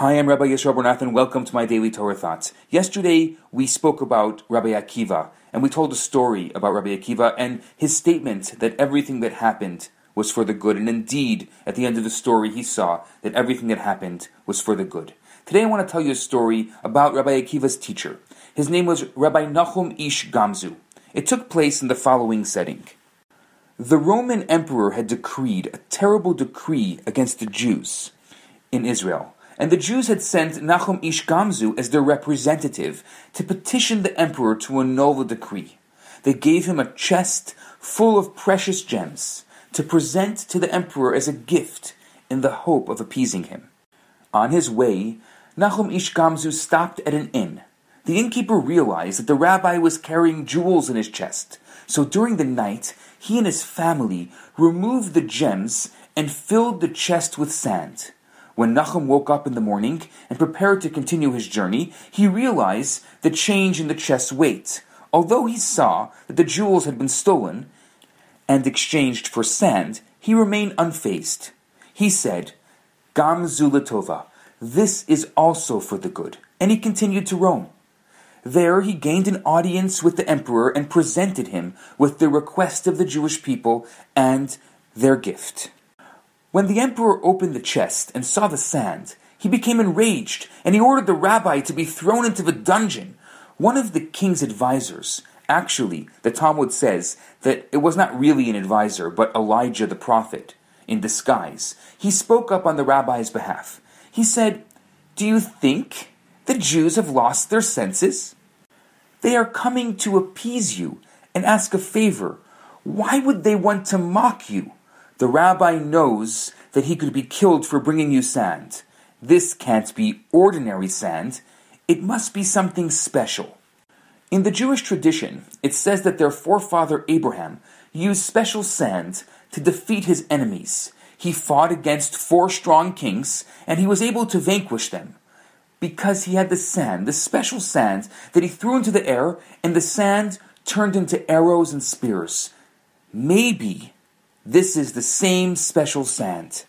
Hi, I'm Rabbi Yisrael Bernath, and welcome to my daily Torah thoughts. Yesterday, we spoke about Rabbi Akiva, and we told a story about Rabbi Akiva and his statement that everything that happened was for the good. And indeed, at the end of the story, he saw that everything that happened was for the good. Today, I want to tell you a story about Rabbi Akiva's teacher. His name was Rabbi Nachum Ish Gamzu. It took place in the following setting. The Roman emperor had decreed a terrible decree against the Jews in Israel, and the Jews had sent Nahum Ish Gamzu as their representative to petition the emperor to annul the decree. They gave him a chest full of precious gems to present to the emperor as a gift in the hope of appeasing him. On his way, Nahum Ish Gamzu stopped at an inn. The innkeeper realized that the rabbi was carrying jewels in his chest, so during the night he and his family removed the gems and filled the chest with sand. When Nachum woke up in the morning and prepared to continue his journey, he realized the change in the chest's weight. Although he saw that the jewels had been stolen, and exchanged for sand, he remained unfazed. He said, Gam zu l'tova, this is also for the good. And he continued to Rome. There he gained an audience with the emperor and presented him with the request of the Jewish people and their gift. When the emperor opened the chest and saw the sand, he became enraged and he ordered the rabbi to be thrown into the dungeon. One of the king's advisors Actually, the Talmud says that it was not really an advisor, but Elijah the prophet in disguise. He spoke up on the rabbi's behalf. He said, Do you think the Jews have lost their senses? They are coming to appease you and ask a favor. Why would they want to mock you? The rabbi knows that he could be killed for bringing you sand. This can't be ordinary sand. It must be something special. In the Jewish tradition, it says that their forefather Abraham used special sand to defeat his enemies. He fought against four strong kings, and he was able to vanquish them because he had the sand, the special sand that he threw into the air, and the sand turned into arrows and spears. Maybe this is the same special sand.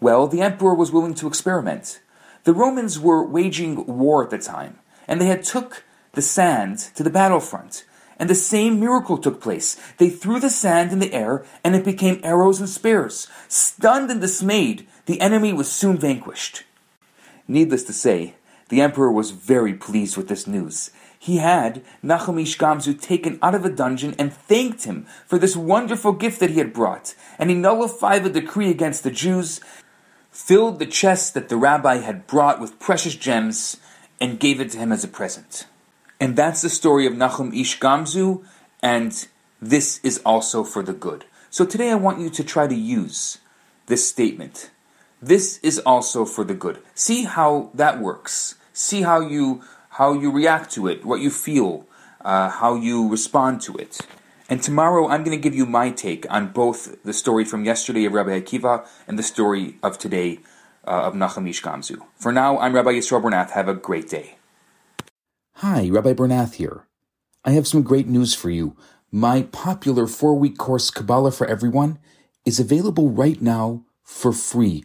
Well, the emperor was willing to experiment. The Romans were waging war at the time, and they had took the sand to the battlefront. And the same miracle took place. They threw the sand in the air, and it became arrows and spears. Stunned and dismayed, the enemy was soon vanquished. Needless to say, the emperor was very pleased with this news. He had Nachum Ish Gamzu taken out of a dungeon and thanked him for this wonderful gift that he had brought, and he nullified the decree against the Jews, filled the chest that the rabbi had brought with precious gems, and gave it to him as a present. And that's the story of Nachum Ish Gamzu, and this is also for the good. So today I want you to try to use this statement. This is also for the good. See how that works. See how you how you react to it, what you feel, uh, how you respond to it. And tomorrow I'm going to give you my take on both the story from yesterday of Rabbi Akiva and the story of today uh, of Nachum Ish Gamzu. For now, I'm Rabbi Yisrael Bernath. Have a great day. Hi, Rabbi Bernath here. I have some great news for you. My popular four week course, Kabbalah for Everyone, is available right now for free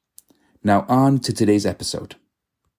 Now on to today's episode.